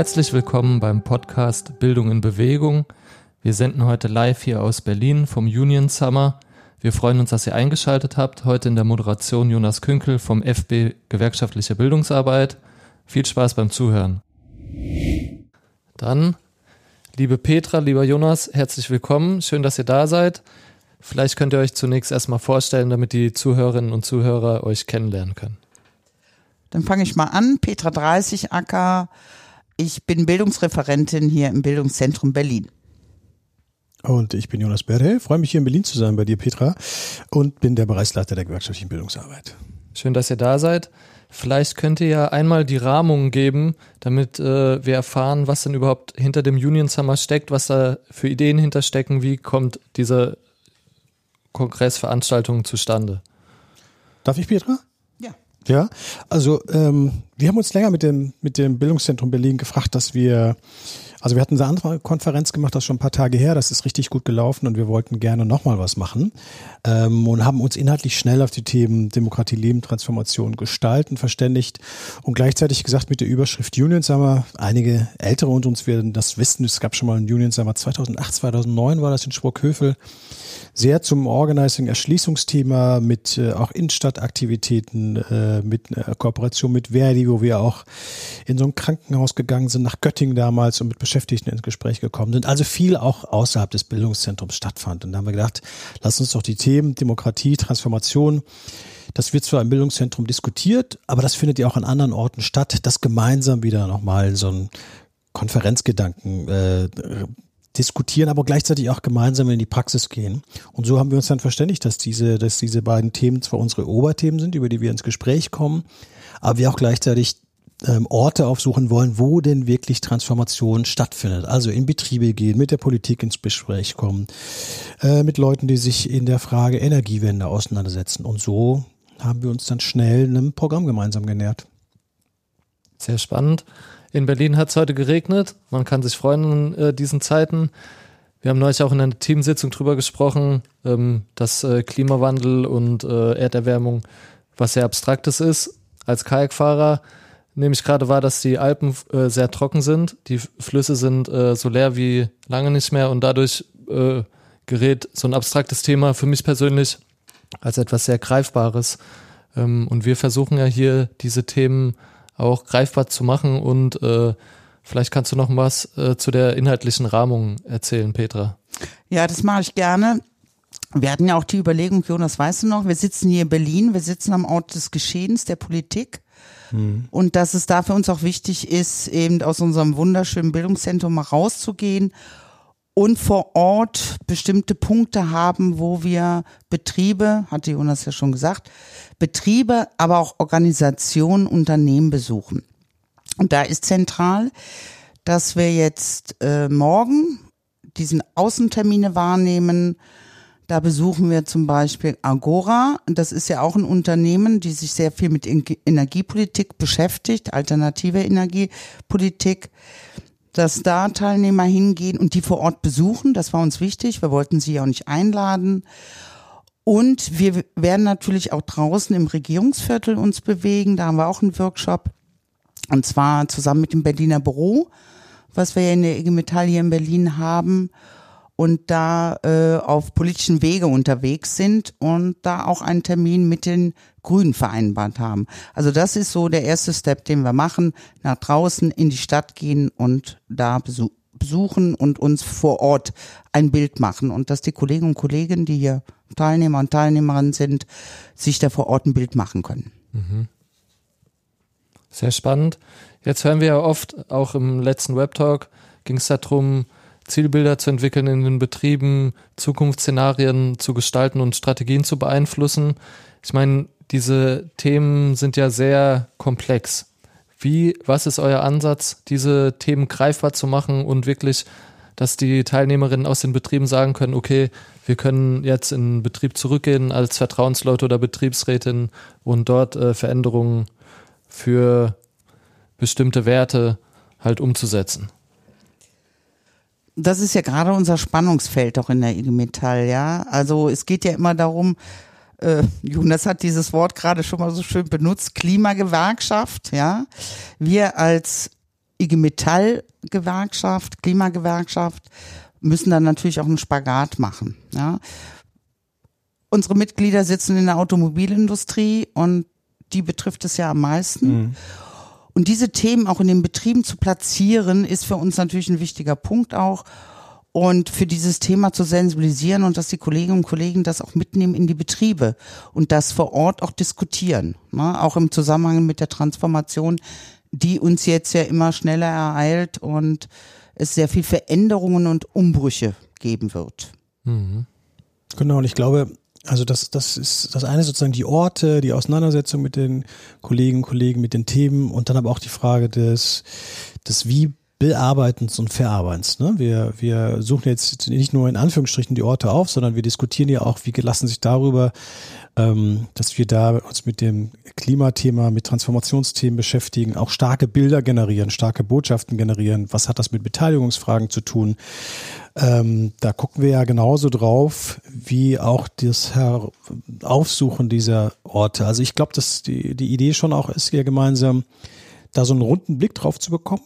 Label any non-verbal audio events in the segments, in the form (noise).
Herzlich willkommen beim Podcast Bildung in Bewegung. Wir senden heute live hier aus Berlin vom Union Summer. Wir freuen uns, dass ihr eingeschaltet habt. Heute in der Moderation Jonas Künkel vom FB Gewerkschaftliche Bildungsarbeit. Viel Spaß beim Zuhören. Dann, liebe Petra, lieber Jonas, herzlich willkommen. Schön, dass ihr da seid. Vielleicht könnt ihr euch zunächst erstmal vorstellen, damit die Zuhörerinnen und Zuhörer euch kennenlernen können. Dann fange ich mal an. Petra 30 Acker. Ich bin Bildungsreferentin hier im Bildungszentrum Berlin. Und ich bin Jonas Berde, freue mich hier in Berlin zu sein bei dir, Petra, und bin der Bereichsleiter der gewerkschaftlichen Bildungsarbeit. Schön, dass ihr da seid. Vielleicht könnt ihr ja einmal die Rahmung geben, damit äh, wir erfahren, was denn überhaupt hinter dem Union Summer steckt, was da für Ideen hinterstecken, wie kommt diese Kongressveranstaltung zustande. Darf ich, Petra? Ja, also ähm, wir haben uns länger mit dem, mit dem Bildungszentrum Berlin gefragt, dass wir, also wir hatten eine andere Konferenz gemacht, das ist schon ein paar Tage her, das ist richtig gut gelaufen und wir wollten gerne nochmal was machen ähm, und haben uns inhaltlich schnell auf die Themen Demokratie, Leben, Transformation, Gestalten verständigt und gleichzeitig gesagt mit der Überschrift Union Summer, einige Ältere unter uns werden das wissen, es gab schon mal ein Union Summer 2008, 2009 war das in Schwurkhövel, sehr zum Organizing-Erschließungsthema mit äh, auch Innenstadtaktivitäten, äh, mit äh, Kooperation mit Verdi, wo wir auch in so ein Krankenhaus gegangen sind, nach Göttingen damals und mit Beschäftigten ins Gespräch gekommen sind. Also viel auch außerhalb des Bildungszentrums stattfand. Und da haben wir gedacht, lass uns doch die Themen Demokratie, Transformation, das wird zwar im Bildungszentrum diskutiert, aber das findet ja auch an anderen Orten statt, das gemeinsam wieder nochmal so ein Konferenzgedanken äh, diskutieren, aber gleichzeitig auch gemeinsam in die Praxis gehen. Und so haben wir uns dann verständigt, dass diese, dass diese beiden Themen zwar unsere Oberthemen sind, über die wir ins Gespräch kommen, aber wir auch gleichzeitig ähm, Orte aufsuchen wollen, wo denn wirklich Transformation stattfindet. Also in Betriebe gehen, mit der Politik ins Gespräch kommen, äh, mit Leuten, die sich in der Frage Energiewende auseinandersetzen. Und so haben wir uns dann schnell einem Programm gemeinsam genährt. Sehr spannend. In Berlin hat es heute geregnet. Man kann sich freuen in äh, diesen Zeiten. Wir haben neulich auch in einer Teamsitzung drüber gesprochen, ähm, dass äh, Klimawandel und äh, Erderwärmung was sehr Abstraktes ist. Als Kajakfahrer nehme ich gerade wahr, dass die Alpen äh, sehr trocken sind. Die Flüsse sind äh, so leer wie lange nicht mehr und dadurch äh, gerät so ein abstraktes Thema für mich persönlich als etwas sehr Greifbares. Ähm, und wir versuchen ja hier diese Themen auch greifbar zu machen und äh, vielleicht kannst du noch was äh, zu der inhaltlichen Rahmung erzählen, Petra. Ja, das mache ich gerne. Wir hatten ja auch die Überlegung, Jonas, weißt du noch, wir sitzen hier in Berlin, wir sitzen am Ort des Geschehens, der Politik. Mhm. Und dass es da für uns auch wichtig ist, eben aus unserem wunderschönen Bildungszentrum mal rauszugehen und vor Ort bestimmte Punkte haben, wo wir Betriebe, hatte Jonas ja schon gesagt, Betriebe, aber auch Organisationen, Unternehmen besuchen. Und da ist zentral, dass wir jetzt äh, morgen diesen Außentermine wahrnehmen. Da besuchen wir zum Beispiel Agora. Das ist ja auch ein Unternehmen, die sich sehr viel mit Energiepolitik beschäftigt, alternative Energiepolitik dass da Teilnehmer hingehen und die vor Ort besuchen. Das war uns wichtig. Wir wollten sie auch nicht einladen. Und wir werden natürlich auch draußen im Regierungsviertel uns bewegen. Da haben wir auch einen Workshop. Und zwar zusammen mit dem Berliner Büro, was wir ja in der IG Metall hier in Berlin haben und da äh, auf politischen Wege unterwegs sind und da auch einen Termin mit den Grünen vereinbart haben. Also das ist so der erste Step, den wir machen, nach draußen in die Stadt gehen und da besuchen und uns vor Ort ein Bild machen und dass die Kollegen und Kolleginnen, die hier Teilnehmer und Teilnehmerinnen sind, sich da vor Ort ein Bild machen können. Mhm. Sehr spannend. Jetzt hören wir ja oft, auch im letzten Webtalk ging es darum, Zielbilder zu entwickeln in den Betrieben, Zukunftsszenarien zu gestalten und Strategien zu beeinflussen. Ich meine, diese Themen sind ja sehr komplex. Wie, was ist euer Ansatz, diese Themen greifbar zu machen und wirklich, dass die Teilnehmerinnen aus den Betrieben sagen können, okay, wir können jetzt in den Betrieb zurückgehen als Vertrauensleute oder Betriebsrätin und dort äh, Veränderungen für bestimmte Werte halt umzusetzen? Das ist ja gerade unser Spannungsfeld auch in der IG Metall, ja. Also es geht ja immer darum, äh, Jonas hat dieses Wort gerade schon mal so schön benutzt, Klimagewerkschaft, ja. Wir als IG Metall Gewerkschaft, Klimagewerkschaft müssen dann natürlich auch einen Spagat machen. Ja. Unsere Mitglieder sitzen in der Automobilindustrie und die betrifft es ja am meisten. Mhm. Und diese Themen auch in den Betrieben zu platzieren, ist für uns natürlich ein wichtiger Punkt auch. Und für dieses Thema zu sensibilisieren und dass die Kolleginnen und Kollegen das auch mitnehmen in die Betriebe und das vor Ort auch diskutieren. Ne? Auch im Zusammenhang mit der Transformation, die uns jetzt ja immer schneller ereilt und es sehr viel Veränderungen und Umbrüche geben wird. Mhm. Genau, und ich glaube, also das, das ist das eine sozusagen die Orte, die Auseinandersetzung mit den Kolleginnen und Kollegen, mit den Themen und dann aber auch die Frage des, des wie Bearbeitens und Verarbeitens. Ne? Wir, wir suchen jetzt nicht nur in Anführungsstrichen die Orte auf, sondern wir diskutieren ja auch, wie gelassen sich darüber, dass wir da uns mit dem Klimathema, mit Transformationsthemen beschäftigen, auch starke Bilder generieren, starke Botschaften generieren. Was hat das mit Beteiligungsfragen zu tun? Ähm, da gucken wir ja genauso drauf, wie auch das Aufsuchen dieser Orte. Also ich glaube, dass die, die Idee schon auch ist, hier gemeinsam da so einen runden Blick drauf zu bekommen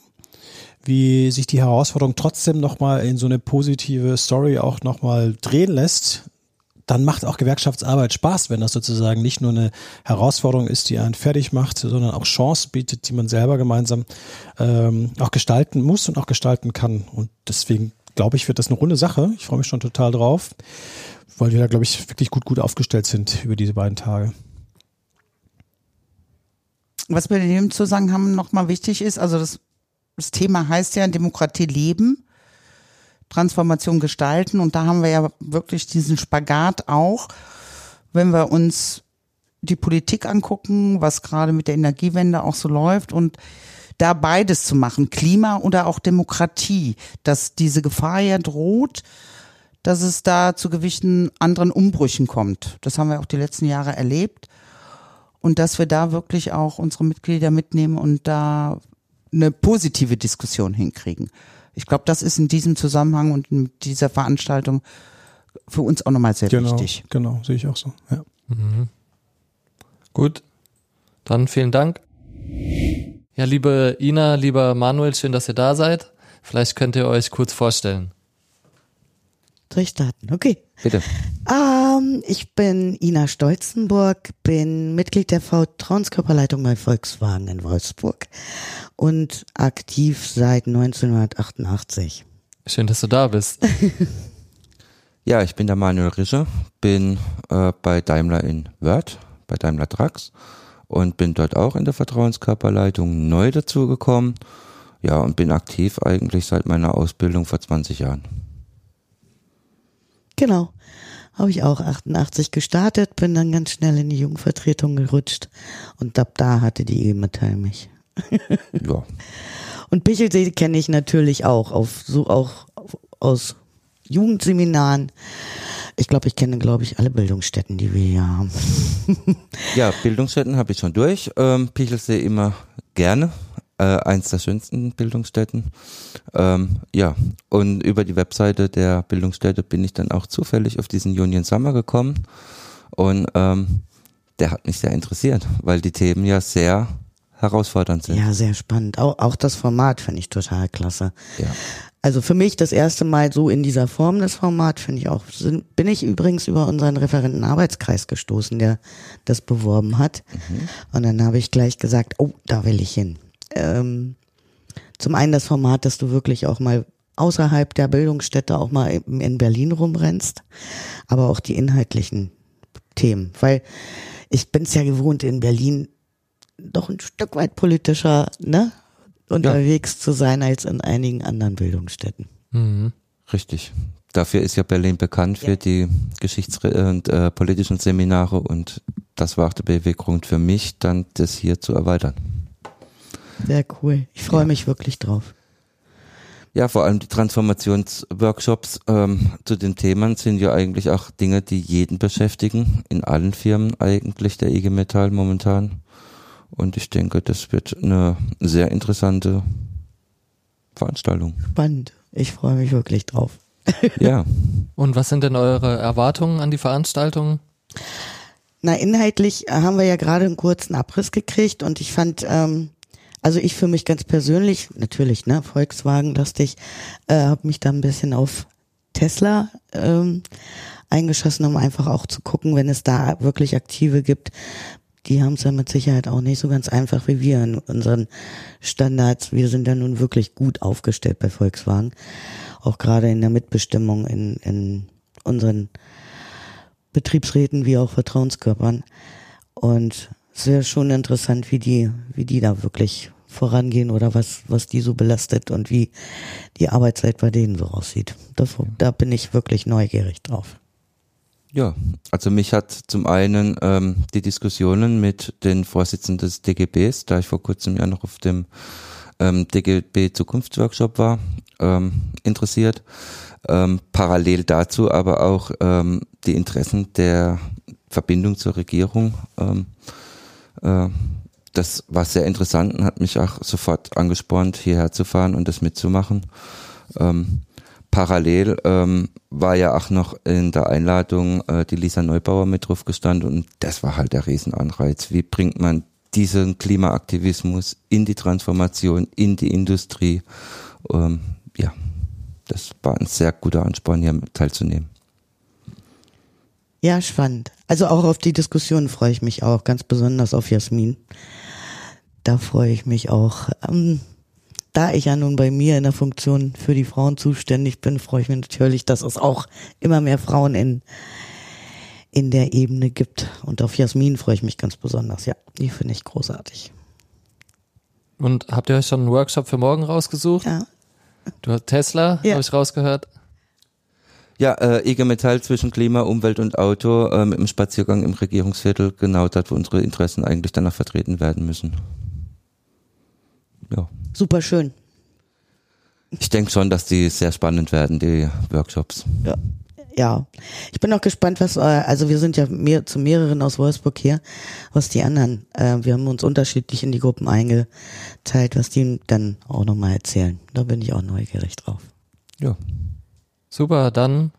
wie sich die Herausforderung trotzdem nochmal in so eine positive Story auch nochmal drehen lässt, dann macht auch Gewerkschaftsarbeit Spaß, wenn das sozusagen nicht nur eine Herausforderung ist, die einen fertig macht, sondern auch Chancen bietet, die man selber gemeinsam ähm, auch gestalten muss und auch gestalten kann. Und deswegen glaube ich, wird das eine runde Sache. Ich freue mich schon total drauf, weil wir da, glaube ich, wirklich gut, gut aufgestellt sind über diese beiden Tage. Was wir in dem Zusammenhang nochmal wichtig ist, also das das Thema heißt ja Demokratie leben, Transformation gestalten und da haben wir ja wirklich diesen Spagat auch, wenn wir uns die Politik angucken, was gerade mit der Energiewende auch so läuft und da beides zu machen, Klima oder auch Demokratie, dass diese Gefahr ja droht, dass es da zu gewissen anderen Umbrüchen kommt. Das haben wir auch die letzten Jahre erlebt. Und dass wir da wirklich auch unsere Mitglieder mitnehmen und da eine positive Diskussion hinkriegen. Ich glaube, das ist in diesem Zusammenhang und in dieser Veranstaltung für uns auch nochmal sehr genau, wichtig. Genau, sehe ich auch so. Ja. Mhm. Gut, dann vielen Dank. Ja, liebe Ina, lieber Manuel, schön, dass ihr da seid. Vielleicht könnt ihr euch kurz vorstellen. Durchstarten, okay. Bitte. Ähm, ich bin Ina Stolzenburg, bin Mitglied der Vertrauenskörperleitung bei Volkswagen in Wolfsburg und aktiv seit 1988. Schön, dass du da bist. (laughs) ja, ich bin der Manuel Rischer, bin äh, bei Daimler in Wörth, bei Daimler Trucks und bin dort auch in der Vertrauenskörperleitung neu dazugekommen. Ja, und bin aktiv eigentlich seit meiner Ausbildung vor 20 Jahren. Genau. Habe ich auch 88 gestartet, bin dann ganz schnell in die Jugendvertretung gerutscht und ab da hatte die IG Metall mich. (laughs) ja. Und Pichelsee kenne ich natürlich auch, auf, so auch aus Jugendseminaren. Ich glaube, ich kenne, glaube ich, alle Bildungsstätten, die wir hier haben. (laughs) ja, Bildungsstätten habe ich schon durch. Ähm, Pichelsee immer gerne äh, eins der schönsten Bildungsstätten. Ähm, ja, und über die Webseite der Bildungsstätte bin ich dann auch zufällig auf diesen Union Summer gekommen und ähm, der hat mich sehr interessiert, weil die Themen ja sehr herausfordernd sind. Ja, sehr spannend. Auch, auch das Format finde ich total klasse. Ja. Also für mich das erste Mal so in dieser Form das Format finde ich auch. Bin ich übrigens über unseren Referentenarbeitskreis gestoßen, der das beworben hat. Mhm. Und dann habe ich gleich gesagt, oh, da will ich hin ähm, zum einen das Format, dass du wirklich auch mal außerhalb der Bildungsstätte auch mal in Berlin rumrennst, aber auch die inhaltlichen Themen, weil ich bin es ja gewohnt in Berlin doch ein Stück weit politischer ne, unterwegs ja. zu sein als in einigen anderen Bildungsstätten. Mhm. Richtig. Dafür ist ja Berlin bekannt für ja. die geschichts- und äh, politischen Seminare und das war auch der Beweggrund für mich, dann das hier zu erweitern. Sehr cool. Ich freue ja. mich wirklich drauf. Ja, vor allem die Transformationsworkshops ähm, zu den Themen sind ja eigentlich auch Dinge, die jeden beschäftigen, in allen Firmen eigentlich der IG Metall momentan. Und ich denke, das wird eine sehr interessante Veranstaltung. Spannend. Ich freue mich wirklich drauf. ja. (laughs) Und was sind denn eure Erwartungen an die Veranstaltung? Na, inhaltlich haben wir ja gerade einen kurzen Abriss gekriegt und ich fand ähm, also ich für mich ganz persönlich, natürlich, ne, Volkswagen-lastig, äh, habe mich da ein bisschen auf Tesla ähm, eingeschossen, um einfach auch zu gucken, wenn es da wirklich Aktive gibt. Die haben es ja mit Sicherheit auch nicht so ganz einfach wie wir in unseren Standards. Wir sind ja nun wirklich gut aufgestellt bei Volkswagen. Auch gerade in der Mitbestimmung in, in unseren Betriebsräten wie auch Vertrauenskörpern. Und es wäre schon interessant, wie die, wie die da wirklich vorangehen oder was, was die so belastet und wie die Arbeitszeit bei denen so aussieht. Das, da bin ich wirklich neugierig drauf. Ja, also mich hat zum einen ähm, die Diskussionen mit den Vorsitzenden des DGBs, da ich vor kurzem ja noch auf dem ähm, DGB Zukunftsworkshop war, ähm, interessiert. Ähm, parallel dazu aber auch ähm, die Interessen der Verbindung zur Regierung. Ähm, äh, das war sehr interessant und hat mich auch sofort angespornt, hierher zu fahren und das mitzumachen. Ähm, parallel ähm, war ja auch noch in der Einladung äh, die Lisa Neubauer mit drauf gestanden und das war halt der Riesenanreiz. Wie bringt man diesen Klimaaktivismus in die Transformation, in die Industrie? Ähm, ja, das war ein sehr guter Ansporn, hier teilzunehmen. Ja, spannend. Also auch auf die Diskussion freue ich mich auch, ganz besonders auf Jasmin da freue ich mich auch. Ähm, da ich ja nun bei mir in der Funktion für die Frauen zuständig bin, freue ich mich natürlich, dass es auch immer mehr Frauen in, in der Ebene gibt. Und auf Jasmin freue ich mich ganz besonders. Ja, die finde ich großartig. Und habt ihr euch schon einen Workshop für morgen rausgesucht? Ja. Du hast Tesla, ja. habe ich rausgehört. Ja, äh, IG Metall zwischen Klima, Umwelt und Auto äh, mit dem Spaziergang im Regierungsviertel, genau dort, wo unsere Interessen eigentlich danach vertreten werden müssen ja. Super schön. Ich denke schon, dass die sehr spannend werden, die Workshops. Ja. Ja, ich bin auch gespannt, was, äh, also wir sind ja mehr, zu mehreren aus Wolfsburg hier, was die anderen, äh, wir haben uns unterschiedlich in die Gruppen eingeteilt, was die dann auch nochmal erzählen. Da bin ich auch neugierig drauf. Ja. Super, dann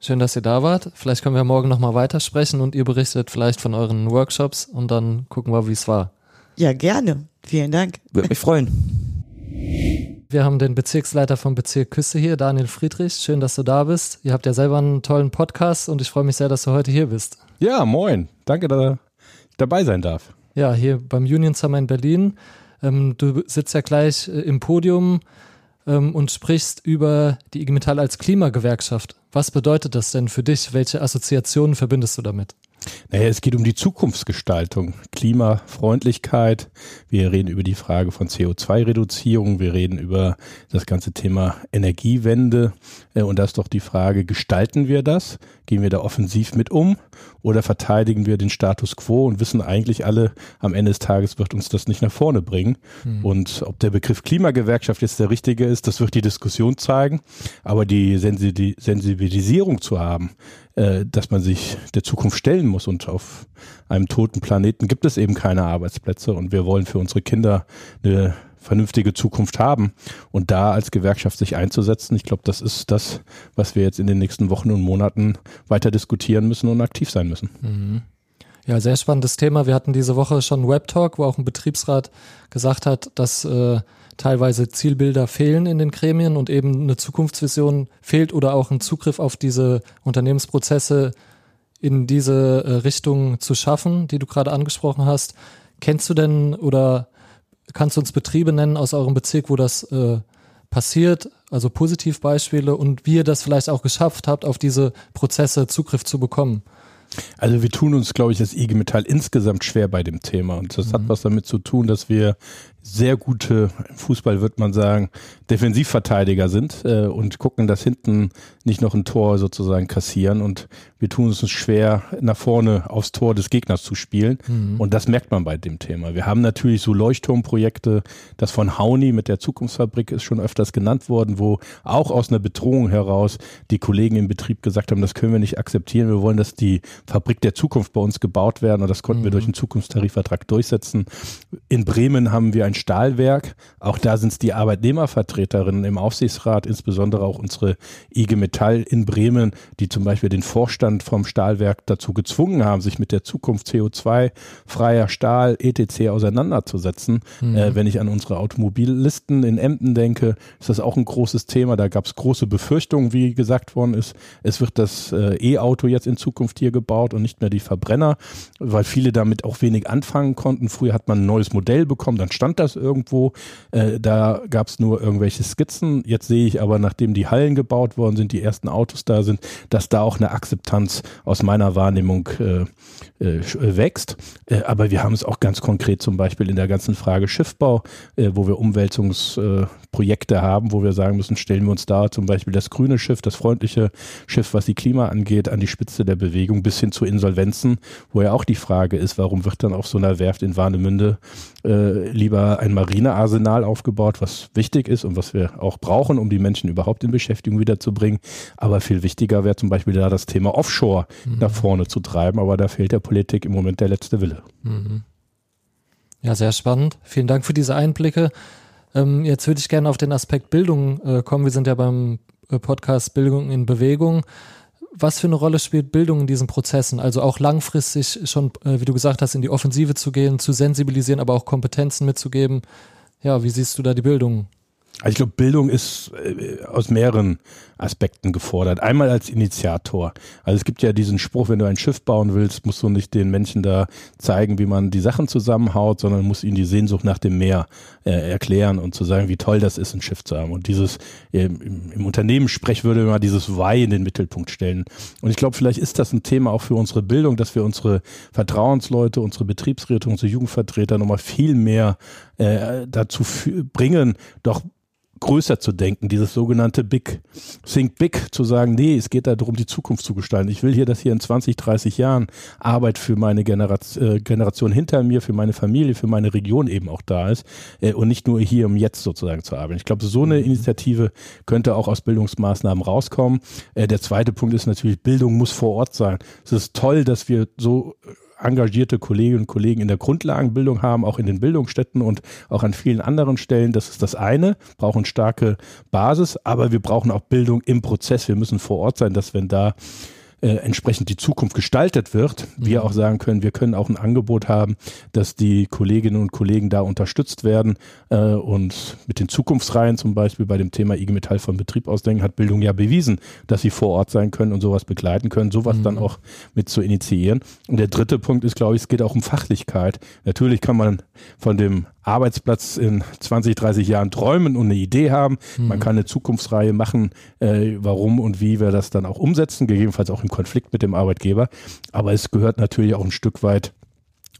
schön, dass ihr da wart. Vielleicht können wir morgen nochmal weitersprechen und ihr berichtet vielleicht von euren Workshops und dann gucken wir, wie es war. Ja, gerne. Vielen Dank. Würde mich freuen. Wir haben den Bezirksleiter vom Bezirk Küste hier, Daniel Friedrich. Schön, dass du da bist. Ihr habt ja selber einen tollen Podcast und ich freue mich sehr, dass du heute hier bist. Ja, moin. Danke, dass ich dabei sein darf. Ja, hier beim Union Summer in Berlin. Ähm, du sitzt ja gleich äh, im Podium ähm, und sprichst über die IG Metall als Klimagewerkschaft. Was bedeutet das denn für dich? Welche Assoziationen verbindest du damit? Naja, es geht um die Zukunftsgestaltung, Klimafreundlichkeit. Wir reden über die Frage von CO2-Reduzierung. Wir reden über das ganze Thema Energiewende. Äh, und da ist doch die Frage, gestalten wir das? Gehen wir da offensiv mit um? Oder verteidigen wir den Status quo und wissen eigentlich alle, am Ende des Tages wird uns das nicht nach vorne bringen? Mhm. Und ob der Begriff Klimagewerkschaft jetzt der richtige ist, das wird die Diskussion zeigen. Aber die Sensibilisierung zu haben, äh, dass man sich der Zukunft stellen muss und auf einem toten Planeten gibt es eben keine Arbeitsplätze und wir wollen für unsere Kinder eine vernünftige Zukunft haben und da als Gewerkschaft sich einzusetzen, ich glaube, das ist das, was wir jetzt in den nächsten Wochen und Monaten weiter diskutieren müssen und aktiv sein müssen. Mhm. Ja, sehr spannendes Thema. Wir hatten diese Woche schon Web Talk, wo auch ein Betriebsrat gesagt hat, dass äh, teilweise Zielbilder fehlen in den Gremien und eben eine Zukunftsvision fehlt oder auch ein Zugriff auf diese Unternehmensprozesse in diese äh, Richtung zu schaffen, die du gerade angesprochen hast. Kennst du denn oder kannst du uns Betriebe nennen aus eurem Bezirk, wo das äh, passiert, also Positivbeispiele und wie ihr das vielleicht auch geschafft habt, auf diese Prozesse Zugriff zu bekommen? Also wir tun uns, glaube ich, als IG Metall insgesamt schwer bei dem Thema. Und das mhm. hat was damit zu tun, dass wir sehr gute, im Fußball wird man sagen, Defensivverteidiger sind äh, und gucken, dass hinten nicht noch ein Tor sozusagen kassieren. Und wir tun es uns schwer, nach vorne aufs Tor des Gegners zu spielen. Mhm. Und das merkt man bei dem Thema. Wir haben natürlich so Leuchtturmprojekte, das von Hauni mit der Zukunftsfabrik ist schon öfters genannt worden, wo auch aus einer Bedrohung heraus die Kollegen im Betrieb gesagt haben, das können wir nicht akzeptieren. Wir wollen, dass die Fabrik der Zukunft bei uns gebaut werden. Und das konnten mhm. wir durch einen Zukunftstarifvertrag durchsetzen. In Bremen haben wir ein Stahlwerk. Auch da sind es die Arbeitnehmervertreterinnen im Aufsichtsrat, insbesondere auch unsere IG Metall in Bremen, die zum Beispiel den Vorstand vom Stahlwerk dazu gezwungen haben, sich mit der Zukunft CO2-freier Stahl, etc. auseinanderzusetzen. Mhm. Äh, wenn ich an unsere Automobillisten in Emden denke, ist das auch ein großes Thema. Da gab es große Befürchtungen, wie gesagt worden ist. Es wird das äh, E-Auto jetzt in Zukunft hier gebaut und nicht mehr die Verbrenner, weil viele damit auch wenig anfangen konnten. Früher hat man ein neues Modell bekommen, dann stand das irgendwo. Äh, da gab es nur irgendwelche Skizzen. Jetzt sehe ich aber, nachdem die Hallen gebaut worden sind, die ersten Autos da sind, dass da auch eine Akzeptanz aus meiner Wahrnehmung äh, äh, wächst. Äh, aber wir haben es auch ganz konkret zum Beispiel in der ganzen Frage Schiffbau, äh, wo wir Umwälzungsprojekte haben, wo wir sagen müssen, stellen wir uns da zum Beispiel das grüne Schiff, das freundliche Schiff, was die Klima angeht, an die Spitze der Bewegung bis hin zu Insolvenzen, wo ja auch die Frage ist, warum wird dann auf so einer Werft in Warnemünde äh, lieber ein Marinearsenal aufgebaut, was wichtig ist und was wir auch brauchen, um die Menschen überhaupt in Beschäftigung wiederzubringen. Aber viel wichtiger wäre zum Beispiel da das Thema Offshore mhm. nach vorne zu treiben. Aber da fehlt der Politik im Moment der letzte Wille. Mhm. Ja, sehr spannend. Vielen Dank für diese Einblicke. Ähm, jetzt würde ich gerne auf den Aspekt Bildung äh, kommen. Wir sind ja beim äh, Podcast Bildung in Bewegung was für eine Rolle spielt Bildung in diesen Prozessen? Also auch langfristig schon, äh, wie du gesagt hast, in die Offensive zu gehen, zu sensibilisieren, aber auch Kompetenzen mitzugeben. Ja, wie siehst du da die Bildung? Also ich glaube, Bildung ist äh, aus mehreren Aspekten gefordert. Einmal als Initiator. Also es gibt ja diesen Spruch, wenn du ein Schiff bauen willst, musst du nicht den Menschen da zeigen, wie man die Sachen zusammenhaut, sondern musst ihnen die Sehnsucht nach dem Meer äh, erklären und zu sagen, wie toll das ist, ein Schiff zu haben. Und dieses im, im Unternehmenssprech würde man dieses Why in den Mittelpunkt stellen. Und ich glaube, vielleicht ist das ein Thema auch für unsere Bildung, dass wir unsere Vertrauensleute, unsere Betriebsräte, unsere Jugendvertreter nochmal viel mehr äh, dazu bringen, doch größer zu denken, dieses sogenannte Big, Think Big, zu sagen, nee, es geht darum, die Zukunft zu gestalten. Ich will hier, dass hier in 20, 30 Jahren Arbeit für meine Generation, äh, Generation hinter mir, für meine Familie, für meine Region eben auch da ist äh, und nicht nur hier im Jetzt sozusagen zu arbeiten. Ich glaube, so eine Initiative könnte auch aus Bildungsmaßnahmen rauskommen. Äh, der zweite Punkt ist natürlich, Bildung muss vor Ort sein. Es ist toll, dass wir so engagierte Kolleginnen und Kollegen in der Grundlagenbildung haben, auch in den Bildungsstätten und auch an vielen anderen Stellen. Das ist das eine, brauchen starke Basis, aber wir brauchen auch Bildung im Prozess. Wir müssen vor Ort sein, dass wenn da äh, entsprechend die Zukunft gestaltet wird, wir mhm. auch sagen können, wir können auch ein Angebot haben, dass die Kolleginnen und Kollegen da unterstützt werden äh, und mit den Zukunftsreihen zum Beispiel bei dem Thema IG Metall von Betrieb ausdenken, hat Bildung ja bewiesen, dass sie vor Ort sein können und sowas begleiten können, sowas mhm. dann auch mit zu initiieren. Und der dritte Punkt ist, glaube ich, es geht auch um Fachlichkeit. Natürlich kann man von dem Arbeitsplatz in 20, 30 Jahren träumen und eine Idee haben. Mhm. Man kann eine Zukunftsreihe machen, äh, warum und wie wir das dann auch umsetzen, gegebenenfalls auch im Konflikt mit dem Arbeitgeber. Aber es gehört natürlich auch ein Stück weit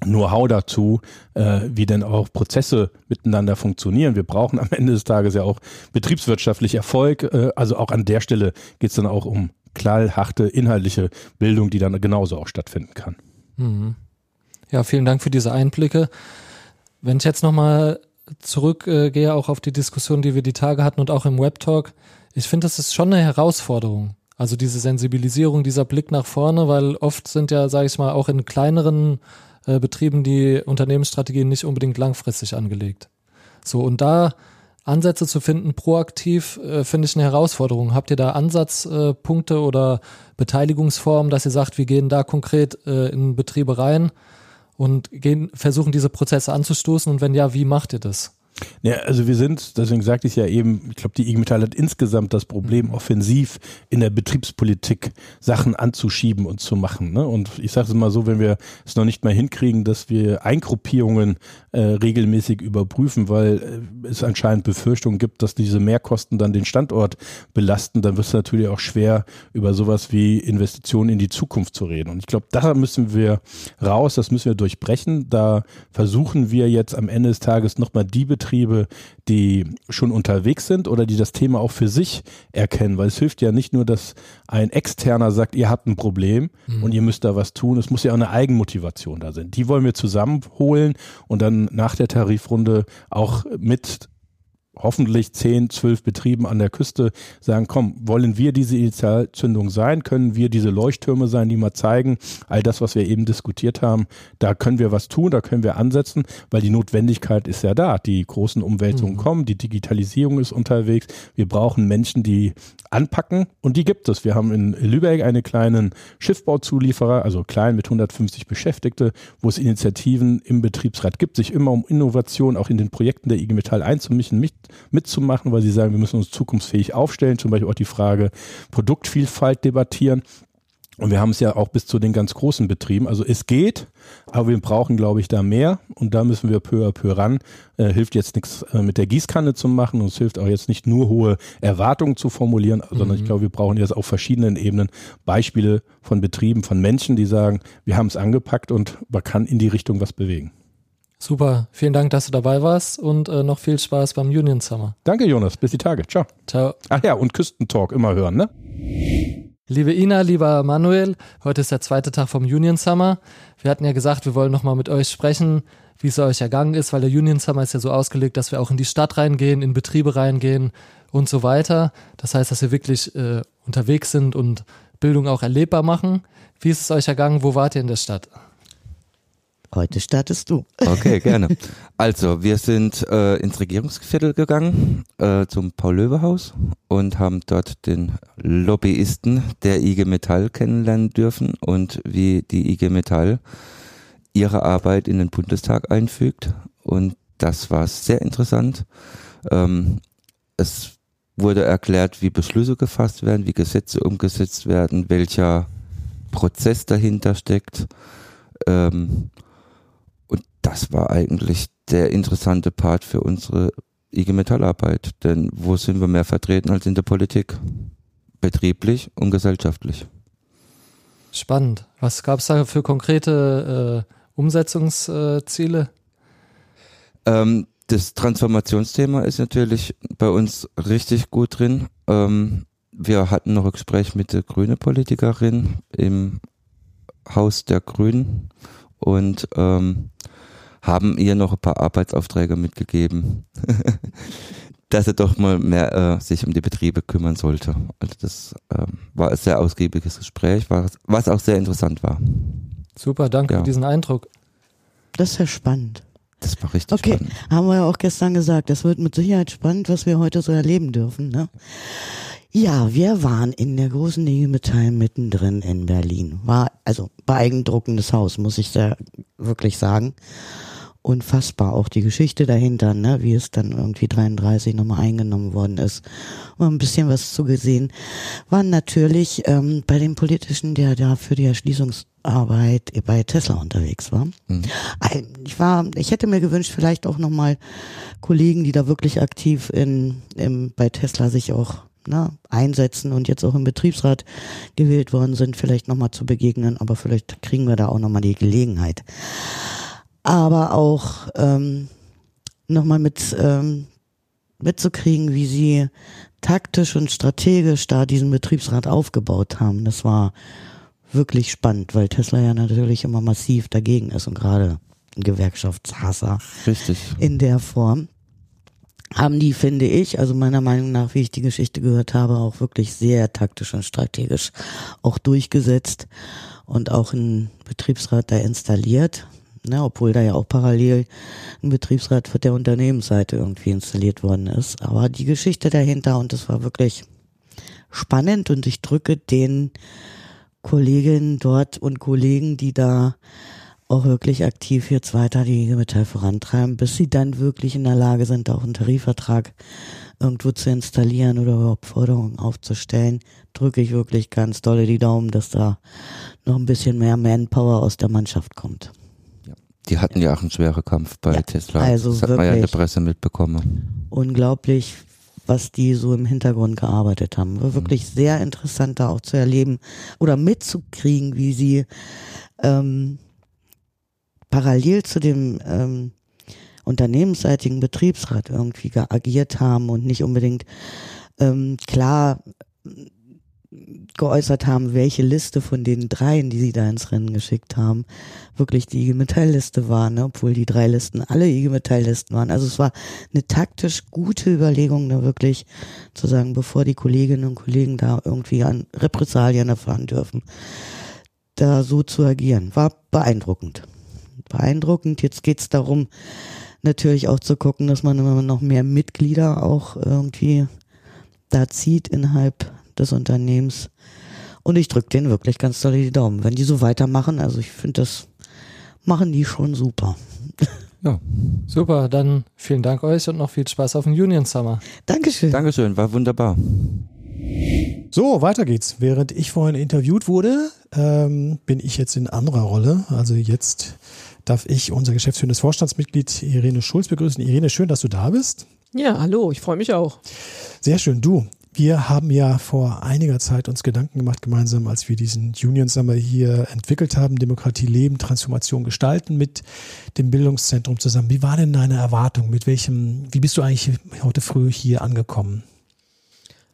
Know-how dazu, äh, wie denn auch Prozesse miteinander funktionieren. Wir brauchen am Ende des Tages ja auch betriebswirtschaftlich Erfolg. Äh, also auch an der Stelle geht es dann auch um knallharte inhaltliche Bildung, die dann genauso auch stattfinden kann. Mhm. Ja, vielen Dank für diese Einblicke. Wenn ich jetzt nochmal zurückgehe, äh, auch auf die Diskussion, die wir die Tage hatten und auch im Webtalk, ich finde, das ist schon eine Herausforderung. Also diese Sensibilisierung, dieser Blick nach vorne, weil oft sind ja, sage ich mal, auch in kleineren äh, Betrieben die Unternehmensstrategien nicht unbedingt langfristig angelegt. So, und da Ansätze zu finden, proaktiv, äh, finde ich eine Herausforderung. Habt ihr da Ansatzpunkte äh, oder Beteiligungsformen, dass ihr sagt, wir gehen da konkret äh, in Betriebe rein und gehen, versuchen diese Prozesse anzustoßen und wenn ja, wie macht ihr das? Ja, also wir sind, deswegen sagte ich ja eben, ich glaube, die IG Metall hat insgesamt das Problem, mhm. offensiv in der Betriebspolitik Sachen anzuschieben und zu machen. Ne? Und ich sage es mal so, wenn wir es noch nicht mal hinkriegen, dass wir Eingruppierungen äh, regelmäßig überprüfen, weil äh, es anscheinend Befürchtungen gibt, dass diese Mehrkosten dann den Standort belasten, dann wird es natürlich auch schwer, über sowas wie Investitionen in die Zukunft zu reden. Und ich glaube, da müssen wir raus, das müssen wir durchbrechen. Da versuchen wir jetzt am Ende des Tages nochmal die Betriebe, die schon unterwegs sind oder die das Thema auch für sich erkennen, weil es hilft ja nicht nur, dass ein Externer sagt, ihr habt ein Problem mhm. und ihr müsst da was tun. Es muss ja auch eine Eigenmotivation da sein. Die wollen wir zusammenholen und dann nach der Tarifrunde auch mit hoffentlich 10, 12 Betrieben an der Küste sagen, komm, wollen wir diese Initialzündung sein? Können wir diese Leuchttürme sein, die mal zeigen, all das, was wir eben diskutiert haben, da können wir was tun, da können wir ansetzen, weil die Notwendigkeit ist ja da. Die großen Umwälzungen mhm. kommen, die Digitalisierung ist unterwegs. Wir brauchen Menschen, die anpacken und die gibt es. Wir haben in Lübeck einen kleinen Schiffbauzulieferer, also klein mit 150 Beschäftigte, wo es Initiativen im Betriebsrat gibt, sich immer um Innovation auch in den Projekten der IG Metall einzumischen, mit, mitzumachen, weil sie sagen, wir müssen uns zukunftsfähig aufstellen, zum Beispiel auch die Frage Produktvielfalt debattieren. Und wir haben es ja auch bis zu den ganz großen Betrieben. Also es geht, aber wir brauchen, glaube ich, da mehr. Und da müssen wir peu à peu ran. Äh, hilft jetzt nichts äh, mit der Gießkanne zu machen und es hilft auch jetzt nicht nur hohe Erwartungen zu formulieren, mhm. sondern ich mhm. glaube, wir brauchen jetzt auf verschiedenen Ebenen Beispiele von Betrieben, von Menschen, die sagen, wir haben es angepackt und man kann in die Richtung was bewegen. Super, vielen Dank, dass du dabei warst und äh, noch viel Spaß beim Union Summer. Danke, Jonas. Bis die Tage. Ciao. Ciao. Ach ja, und Küstentalk immer hören, ne? Liebe Ina, lieber Manuel, heute ist der zweite Tag vom Union Summer. Wir hatten ja gesagt, wir wollen nochmal mit euch sprechen, wie es euch ergangen ist, weil der Union Summer ist ja so ausgelegt, dass wir auch in die Stadt reingehen, in Betriebe reingehen und so weiter. Das heißt, dass wir wirklich äh, unterwegs sind und Bildung auch erlebbar machen. Wie ist es euch ergangen? Wo wart ihr in der Stadt? Heute startest du. Okay, (laughs) gerne. Also, wir sind äh, ins Regierungsviertel gegangen, äh, zum Paul-Löwe-Haus und haben dort den Lobbyisten der IG Metall kennenlernen dürfen und wie die IG Metall ihre Arbeit in den Bundestag einfügt. Und das war sehr interessant. Ähm, es wurde erklärt, wie Beschlüsse gefasst werden, wie Gesetze umgesetzt werden, welcher Prozess dahinter steckt. Ähm, das war eigentlich der interessante Part für unsere IG Metallarbeit. Denn wo sind wir mehr vertreten als in der Politik? Betrieblich und gesellschaftlich. Spannend. Was gab es da für konkrete äh, Umsetzungsziele? Ähm, das Transformationsthema ist natürlich bei uns richtig gut drin. Ähm, wir hatten noch ein Gespräch mit der grünen Politikerin im Haus der Grünen und ähm, haben ihr noch ein paar Arbeitsaufträge mitgegeben, (laughs) dass er doch mal mehr äh, sich um die Betriebe kümmern sollte. Also das ähm, war ein sehr ausgiebiges Gespräch, was, was auch sehr interessant war. Super, danke ja. für diesen Eindruck. Das ist ja spannend. Das war richtig okay. spannend. Haben wir ja auch gestern gesagt, das wird mit Sicherheit spannend, was wir heute so erleben dürfen. Ne? Ja, wir waren in der großen Nähe Metall mittendrin in Berlin. War also beeindruckendes Haus, muss ich da wirklich sagen unfassbar. Auch die Geschichte dahinter, ne, wie es dann irgendwie 33 nochmal eingenommen worden ist. Und ein bisschen was zugesehen. War natürlich ähm, bei dem Politischen, der da für die Erschließungsarbeit bei Tesla unterwegs war. Mhm. Ich war, ich hätte mir gewünscht, vielleicht auch nochmal Kollegen, die da wirklich aktiv in, im, bei Tesla sich auch ne, einsetzen und jetzt auch im Betriebsrat gewählt worden sind, vielleicht nochmal zu begegnen, aber vielleicht kriegen wir da auch nochmal die Gelegenheit aber auch ähm, nochmal mit ähm, mitzukriegen, wie sie taktisch und strategisch da diesen Betriebsrat aufgebaut haben. Das war wirklich spannend, weil Tesla ja natürlich immer massiv dagegen ist und gerade ein Gewerkschaftshasser Richtig. in der Form. Haben die, finde ich, also meiner Meinung nach, wie ich die Geschichte gehört habe, auch wirklich sehr taktisch und strategisch auch durchgesetzt und auch einen Betriebsrat da installiert ne, obwohl da ja auch parallel ein Betriebsrat für der Unternehmensseite irgendwie installiert worden ist. Aber die Geschichte dahinter und das war wirklich spannend und ich drücke den Kolleginnen dort und Kollegen, die da auch wirklich aktiv jetzt weiter die Metall vorantreiben, bis sie dann wirklich in der Lage sind, auch einen Tarifvertrag irgendwo zu installieren oder überhaupt Forderungen aufzustellen, drücke ich wirklich ganz dolle die Daumen, dass da noch ein bisschen mehr Manpower aus der Mannschaft kommt. Die hatten ja auch einen schweren Kampf bei ja, Tesla. Also das hat man ja in der Presse mitbekommen. Unglaublich, was die so im Hintergrund gearbeitet haben. War wirklich mhm. sehr interessant da auch zu erleben oder mitzukriegen, wie sie ähm, parallel zu dem ähm, unternehmensseitigen Betriebsrat irgendwie agiert haben und nicht unbedingt ähm, klar geäußert haben, welche Liste von den dreien, die sie da ins Rennen geschickt haben, wirklich die IG Metall-Liste war, ne? obwohl die drei Listen alle IG Metall-Listen waren. Also es war eine taktisch gute Überlegung, da wirklich zu sagen, bevor die Kolleginnen und Kollegen da irgendwie an Repressalien erfahren dürfen, da so zu agieren. War beeindruckend. Beeindruckend. Jetzt geht's darum, natürlich auch zu gucken, dass man immer noch mehr Mitglieder auch irgendwie da zieht innerhalb des Unternehmens. Und ich drücke denen wirklich ganz doll die Daumen. Wenn die so weitermachen, also ich finde, das machen die schon super. (laughs) Ja, super. Dann vielen Dank euch und noch viel Spaß auf dem Union Summer. Dankeschön. Dankeschön, war wunderbar. So, weiter geht's. Während ich vorhin interviewt wurde, ähm, bin ich jetzt in anderer Rolle. Also jetzt darf ich unser geschäftsführendes Vorstandsmitglied Irene Schulz begrüßen. Irene, schön, dass du da bist. Ja, hallo, ich freue mich auch. Sehr schön. Du, wir haben ja vor einiger Zeit uns Gedanken gemacht, gemeinsam, als wir diesen Union Summer hier entwickelt haben, Demokratie leben, Transformation gestalten mit dem Bildungszentrum zusammen. Wie war denn deine Erwartung? Mit welchem, wie bist du eigentlich heute früh hier angekommen?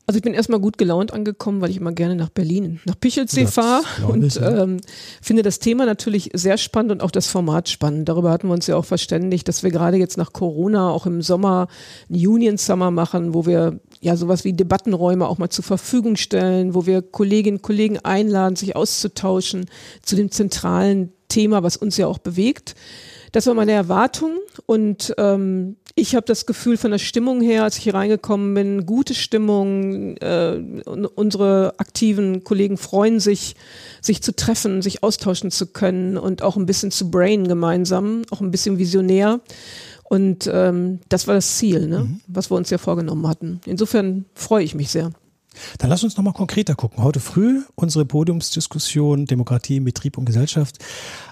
Also ich bin erstmal gut gelaunt angekommen, weil ich immer gerne nach Berlin, nach Pichelsee fahre und ähm, finde das Thema natürlich sehr spannend und auch das Format spannend. Darüber hatten wir uns ja auch verständigt, dass wir gerade jetzt nach Corona auch im Sommer einen Union Summer machen, wo wir ja sowas wie Debattenräume auch mal zur Verfügung stellen, wo wir Kolleginnen und Kollegen einladen, sich auszutauschen zu dem zentralen Thema, was uns ja auch bewegt. Das war meine Erwartung und ähm, ich habe das Gefühl von der Stimmung her, als ich hier reingekommen bin, gute Stimmung. Äh, un- unsere aktiven Kollegen freuen sich, sich zu treffen, sich austauschen zu können und auch ein bisschen zu brain gemeinsam, auch ein bisschen visionär. Und ähm, das war das Ziel, ne? was wir uns ja vorgenommen hatten. Insofern freue ich mich sehr. Dann lass uns nochmal konkreter gucken. Heute früh unsere Podiumsdiskussion Demokratie im Betrieb und Gesellschaft.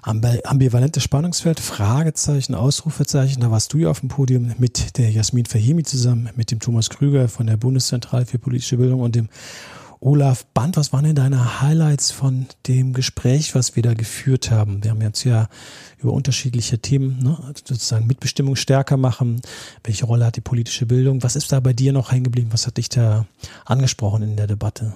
Ambi- Ambivalentes Spannungsfeld, Fragezeichen, Ausrufezeichen. Da warst du ja auf dem Podium mit der Jasmin Fahimi zusammen, mit dem Thomas Krüger von der Bundeszentrale für politische Bildung und dem Olaf Band. Was waren denn deine Highlights von dem Gespräch, was wir da geführt haben? Wir haben jetzt ja über unterschiedliche Themen, ne, sozusagen Mitbestimmung stärker machen. Welche Rolle hat die politische Bildung? Was ist da bei dir noch hängen geblieben? Was hat dich da angesprochen in der Debatte?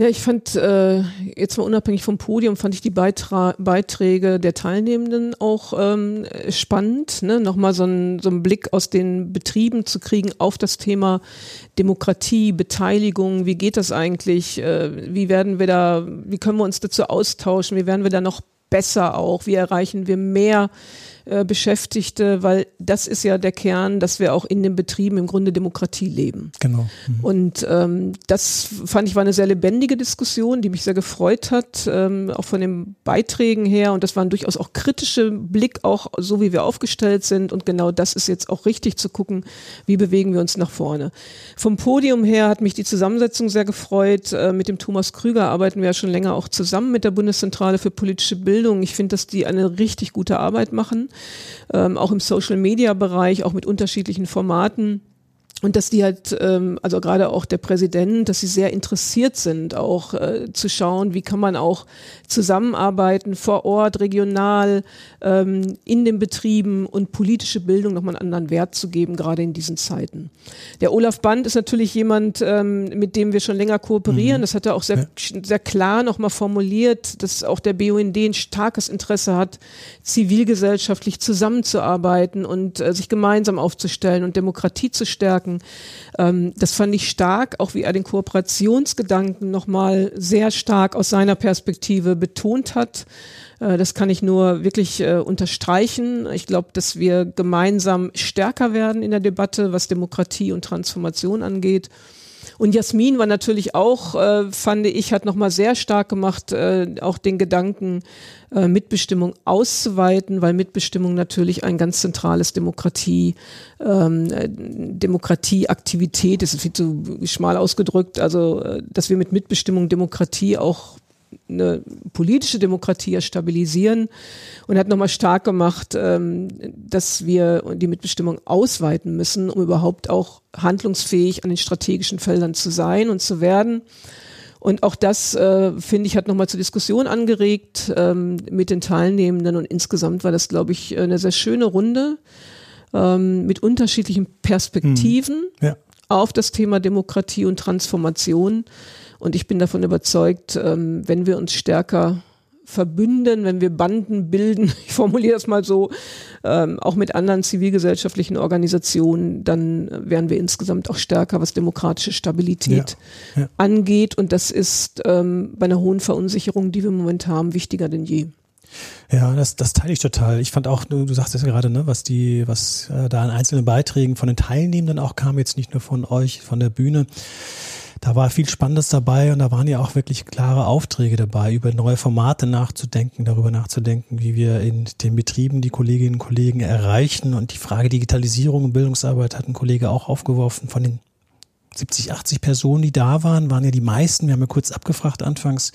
Ja, ich fand, äh, jetzt mal unabhängig vom Podium, fand ich die Beitra Beiträge der Teilnehmenden auch ähm, spannend, ne? nochmal so einen so einen Blick aus den Betrieben zu kriegen auf das Thema Demokratie, Beteiligung, wie geht das eigentlich, äh, wie werden wir da, wie können wir uns dazu austauschen, wie werden wir da noch besser auch, wie erreichen wir mehr äh, Beschäftigte, weil das ist ja der Kern, dass wir auch in den Betrieben im Grunde Demokratie leben. Genau. Und ähm, das fand ich war eine sehr lebendige Diskussion, die mich sehr gefreut hat, ähm, auch von den Beiträgen her. Und das waren durchaus auch kritische Blick, auch so wie wir aufgestellt sind. Und genau das ist jetzt auch richtig zu gucken, wie bewegen wir uns nach vorne. Vom Podium her hat mich die Zusammensetzung sehr gefreut. Äh, mit dem Thomas Krüger arbeiten wir ja schon länger auch zusammen mit der Bundeszentrale für politische Bildung. Ich finde, dass die eine richtig gute Arbeit machen, ähm, auch im Social-Media-Bereich, auch mit unterschiedlichen Formaten. Und dass die halt, ähm, also gerade auch der Präsident, dass sie sehr interessiert sind, auch äh, zu schauen, wie kann man auch zusammenarbeiten vor Ort, regional, ähm, in den Betrieben und politische Bildung nochmal einen anderen Wert zu geben, gerade in diesen Zeiten. Der Olaf Band ist natürlich jemand, ähm, mit dem wir schon länger kooperieren. Das hat er auch sehr, sehr klar nochmal formuliert, dass auch der BUND ein starkes Interesse hat, zivilgesellschaftlich zusammenzuarbeiten und äh, sich gemeinsam aufzustellen und Demokratie zu stärken. Ähm, das fand ich stark, auch wie er den Kooperationsgedanken nochmal sehr stark aus seiner Perspektive betont hat. Äh, Das kann ich nur wirklich äh, unterstreichen. Ich glaube, dass wir gemeinsam stärker werden in der Debatte, was Demokratie und Transformation angeht. Und Jasmin war natürlich auch, äh, fand ich, hat nochmal sehr stark gemacht, äh, auch den Gedanken, äh, Mitbestimmung auszuweiten, weil Mitbestimmung natürlich ein ganz zentrales Demokratie, ähm, äh, Demokratieaktivität ist, viel zu schmal ausgedrückt, also äh, dass wir mit Mitbestimmung Demokratie auch eine politische Demokratie ja stabilisieren und hat nochmal stark gemacht, ähm, dass wir die Mitbestimmung ausweiten müssen, um überhaupt auch handlungsfähig an den strategischen Feldern zu sein und zu werden. Und auch das, äh, finde ich, hat nochmal zur Diskussion angeregt ähm, mit den Teilnehmenden. Und insgesamt war das, glaube ich, eine sehr schöne Runde ähm, mit unterschiedlichen Perspektiven Ja. auf das Thema Demokratie und Transformation. Und ich bin davon überzeugt, ähm, wenn wir uns stärker verbünden, wenn wir Banden bilden, (laughs) ich formuliere das mal so, ähm, auch mit anderen zivilgesellschaftlichen Organisationen, dann werden wir insgesamt auch stärker, was demokratische Stabilität ja, ja. angeht. Und das ist ähm, bei einer hohen Verunsicherung, die wir im Moment haben, wichtiger denn je. Ja, das, das teile ich total. Ich fand auch, du, du sagst es ja gerade, ne, was die, was äh, da an einzelnen Beiträgen von den Teilnehmenden auch kam, jetzt nicht nur von euch, von der Bühne da war viel Spannendes dabei und da waren ja auch wirklich klare Aufträge dabei, über neue Formate nachzudenken, darüber nachzudenken, wie wir in den Betrieben die Kolleginnen und Kollegen erreichen. Und die Frage Digitalisierung und Bildungsarbeit hat ein Kollege auch aufgeworfen. Von den 70, 80 Personen, die da waren, waren ja die meisten, wir haben ja kurz abgefragt anfangs,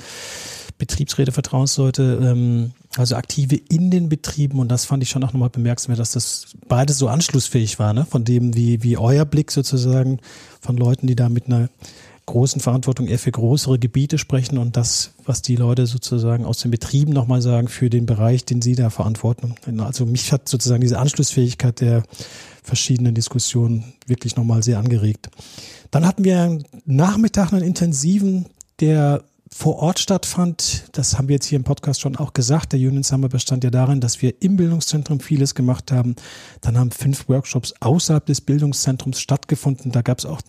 Betriebsräte, Vertrauensleute, ähm, also Aktive in den Betrieben und das fand ich schon auch nochmal bemerkenswert, dass das beides so anschlussfähig war, ne? von dem, wie, wie euer Blick sozusagen von Leuten, die da mit einer großen Verantwortung eher für größere Gebiete sprechen und das, was die Leute sozusagen aus den Betrieben nochmal sagen für den Bereich, den sie da verantworten. Also mich hat sozusagen diese Anschlussfähigkeit der verschiedenen Diskussionen wirklich nochmal sehr angeregt. Dann hatten wir Nachmittag einen intensiven, der vor Ort stattfand. Das haben wir jetzt hier im Podcast schon auch gesagt. Der Union Summer bestand ja darin, dass wir im Bildungszentrum vieles gemacht haben. Dann haben fünf Workshops außerhalb des Bildungszentrums stattgefunden. Da gab es auch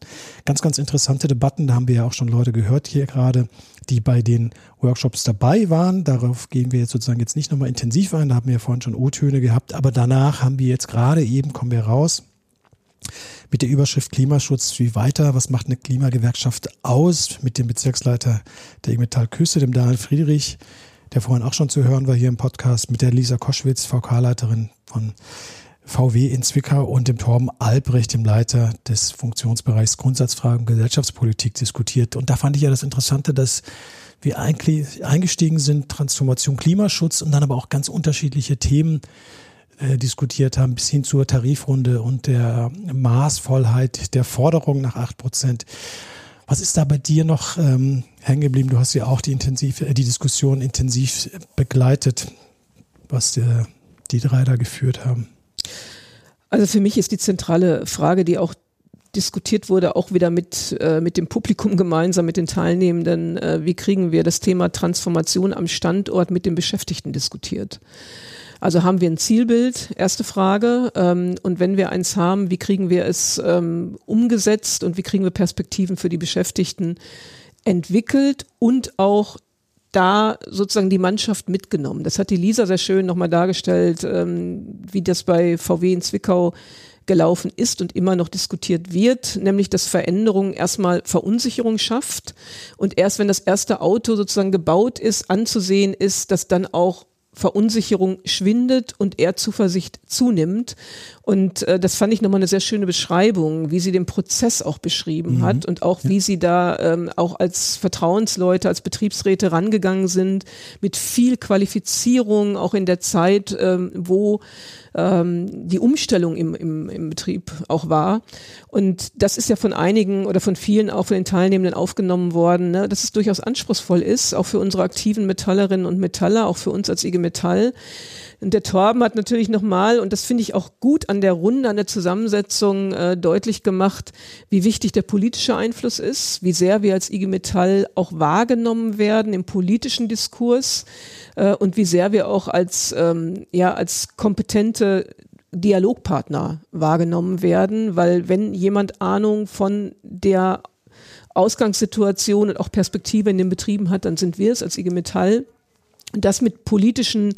ganz, ganz interessante Debatten. Da haben wir ja auch schon Leute gehört hier gerade, die bei den Workshops dabei waren. Darauf gehen wir jetzt sozusagen jetzt nicht nochmal intensiv ein. Da haben wir ja vorhin schon O-Töne gehabt. Aber danach haben wir jetzt gerade eben, kommen wir raus, mit der Überschrift Klimaschutz wie weiter. Was macht eine Klimagewerkschaft aus? Mit dem Bezirksleiter der Metall Küste, dem Daniel Friedrich, der vorhin auch schon zu hören war hier im Podcast, mit der Lisa Koschwitz, VK-Leiterin von VW in Zwickau und dem Torben Albrecht, dem Leiter des Funktionsbereichs Grundsatzfragen und Gesellschaftspolitik diskutiert. Und da fand ich ja das Interessante, dass wir eigentlich eingestiegen sind, Transformation, Klimaschutz und dann aber auch ganz unterschiedliche Themen äh, diskutiert haben, bis hin zur Tarifrunde und der Maßvollheit der Forderung nach acht Prozent. Was ist da bei dir noch ähm, hängen geblieben? Du hast ja auch die, intensiv, äh, die Diskussion intensiv begleitet, was äh, die drei da geführt haben. Also für mich ist die zentrale Frage, die auch diskutiert wurde, auch wieder mit, äh, mit dem Publikum (laughs) gemeinsam, mit den Teilnehmenden, äh, wie kriegen wir das Thema Transformation am Standort mit den Beschäftigten diskutiert. Also haben wir ein Zielbild, erste Frage. Ähm, und wenn wir eins haben, wie kriegen wir es ähm, umgesetzt und wie kriegen wir Perspektiven für die Beschäftigten entwickelt und auch da sozusagen die Mannschaft mitgenommen. Das hat die Lisa sehr schön nochmal dargestellt, ähm, wie das bei VW in Zwickau gelaufen ist und immer noch diskutiert wird, nämlich dass Veränderung erstmal Verunsicherung schafft und erst wenn das erste Auto sozusagen gebaut ist, anzusehen ist, dass dann auch Verunsicherung schwindet und eher Zuversicht zunimmt. Und äh, das fand ich nochmal eine sehr schöne Beschreibung, wie sie den Prozess auch beschrieben mhm. hat und auch ja. wie sie da ähm, auch als Vertrauensleute, als Betriebsräte rangegangen sind, mit viel Qualifizierung, auch in der Zeit, ähm, wo ähm, die Umstellung im, im, im Betrieb auch war. Und das ist ja von einigen oder von vielen auch von den Teilnehmenden aufgenommen worden, ne, dass es durchaus anspruchsvoll ist, auch für unsere aktiven Metallerinnen und Metaller, auch für uns als IG Metall. Und der Torben hat natürlich nochmal, und das finde ich auch gut an der Runde, an der Zusammensetzung äh, deutlich gemacht, wie wichtig der politische Einfluss ist, wie sehr wir als IG Metall auch wahrgenommen werden im politischen Diskurs äh, und wie sehr wir auch als, ähm, ja, als kompetente Dialogpartner wahrgenommen werden, weil wenn jemand Ahnung von der Ausgangssituation und auch Perspektive in den Betrieben hat, dann sind wir es als IG Metall das mit politischen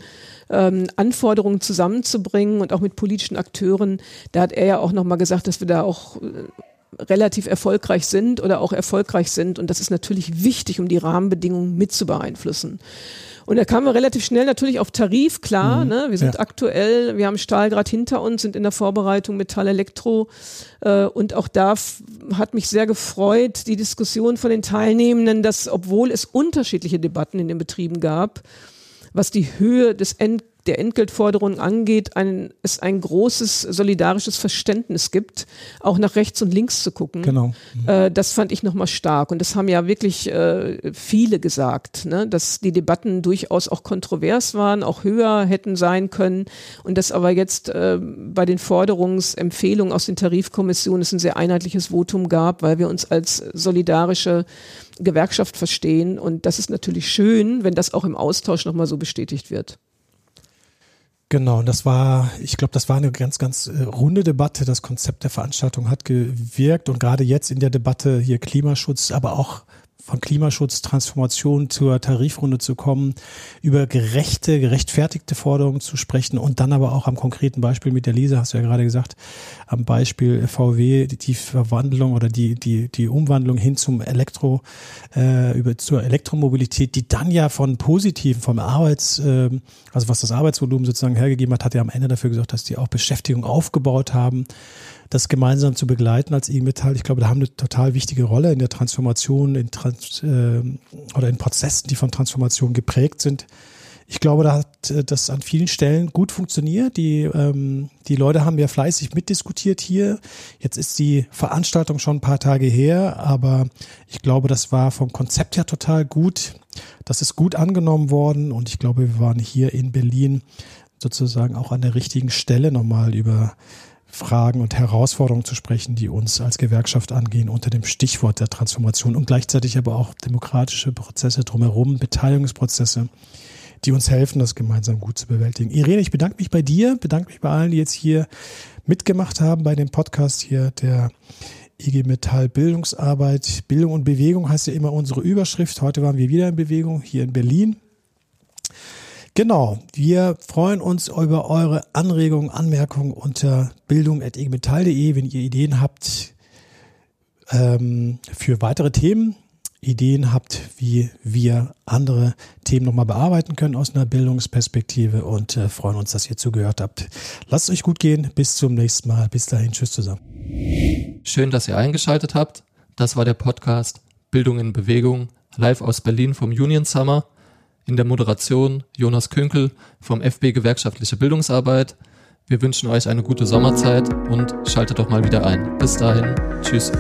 ähm, Anforderungen zusammenzubringen und auch mit politischen Akteuren, da hat er ja auch nochmal gesagt, dass wir da auch äh, relativ erfolgreich sind oder auch erfolgreich sind. Und das ist natürlich wichtig, um die Rahmenbedingungen mit zu beeinflussen. Und da kamen wir relativ schnell natürlich auf Tarif, klar. Mhm, ne? Wir sind ja. aktuell, wir haben Stahl gerade hinter uns, sind in der Vorbereitung Metall, Elektro. Äh, und auch da hat mich sehr gefreut, die Diskussion von den Teilnehmenden, dass obwohl es unterschiedliche Debatten in den Betrieben gab, was die Höhe des End der Entgeltforderungen angeht, ein, es ein großes solidarisches Verständnis gibt, auch nach rechts und links zu gucken. Genau. Mhm. Äh, das fand ich nochmal stark. Und das haben ja wirklich äh, viele gesagt, ne? dass die Debatten durchaus auch kontrovers waren, auch höher hätten sein können. Und dass aber jetzt äh, bei den Forderungsempfehlungen aus den Tarifkommissionen es ein sehr einheitliches Votum gab, weil wir uns als solidarische Gewerkschaft verstehen. Und das ist natürlich schön, wenn das auch im Austausch nochmal so bestätigt wird. Genau, das war, ich glaube, das war eine ganz, ganz äh, runde Debatte. Das Konzept der Veranstaltung hat gewirkt und gerade jetzt in der Debatte hier Klimaschutz, aber auch von Klimaschutz, Transformation zur Tarifrunde zu kommen, über gerechte, gerechtfertigte Forderungen zu sprechen und dann aber auch am konkreten Beispiel mit der Lisa, hast du ja gerade gesagt, am Beispiel VW, die Verwandlung oder die, die, die Umwandlung hin zum Elektro, äh, über zur Elektromobilität, die dann ja von positiven, vom Arbeits, äh, also was das Arbeitsvolumen sozusagen hergegeben hat, hat ja am Ende dafür gesorgt, dass die auch Beschäftigung aufgebaut haben das gemeinsam zu begleiten als IG Metall. Ich glaube, da haben eine total wichtige Rolle in der Transformation in Trans äh, oder in Prozessen, die von Transformation geprägt sind. Ich glaube, da hat äh, das an vielen Stellen gut funktioniert. Die, ähm, die Leute haben ja fleißig mitdiskutiert hier. Jetzt ist die Veranstaltung schon ein paar Tage her, aber ich glaube, das war vom Konzept her total gut. Das ist gut angenommen worden und ich glaube, wir waren hier in Berlin sozusagen auch an der richtigen Stelle nochmal über Fragen und Herausforderungen zu sprechen, die uns als Gewerkschaft angehen unter dem Stichwort der Transformation und gleichzeitig aber auch demokratische Prozesse drumherum, Beteiligungsprozesse, die uns helfen, das gemeinsam gut zu bewältigen. Irene, ich bedanke mich bei dir, bedanke mich bei allen, die jetzt hier mitgemacht haben bei dem Podcast hier der IG Metall Bildungsarbeit. Bildung und Bewegung heißt ja immer unsere Überschrift. Heute waren wir wieder in Bewegung hier in Berlin. Genau, wir freuen uns über eure Anregungen, Anmerkungen unter bildung.egmetall.de, wenn ihr Ideen habt ähm, für weitere Themen, Ideen habt, wie wir andere Themen nochmal bearbeiten können aus einer Bildungsperspektive und äh, freuen uns, dass ihr zugehört habt. Lasst euch gut gehen, bis zum nächsten Mal. Bis dahin, tschüss zusammen. Schön, dass ihr eingeschaltet habt. Das war der Podcast Bildung in Bewegung, live aus Berlin vom Union Summer. In der Moderation Jonas Künkel vom FB Gewerkschaftliche Bildungsarbeit. Wir wünschen euch eine gute Sommerzeit und schaltet doch mal wieder ein. Bis dahin, tschüss.